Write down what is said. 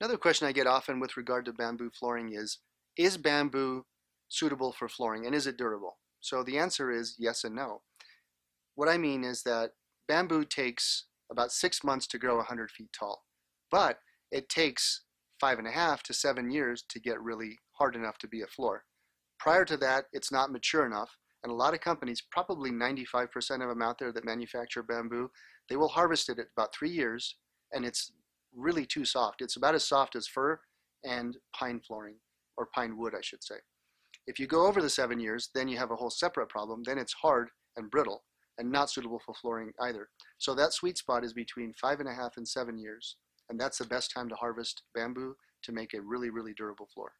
Another question I get often with regard to bamboo flooring is, is bamboo suitable for flooring and is it durable? So the answer is yes and no. What I mean is that bamboo takes about six months to grow 100 feet tall, but it takes five and a half to seven years to get really hard enough to be a floor. Prior to that, it's not mature enough, and a lot of companies, probably 95% of them out there that manufacture bamboo, they will harvest it at about three years, and it's really too soft. It's about as soft as fir and pine flooring, or pine wood, I should say. If you go over the seven years, then you have a whole separate problem. Then it's hard and brittle and not suitable for flooring either. So that sweet spot is between five and a half and seven years. And that's the best time to harvest bamboo to make a really, really durable floor.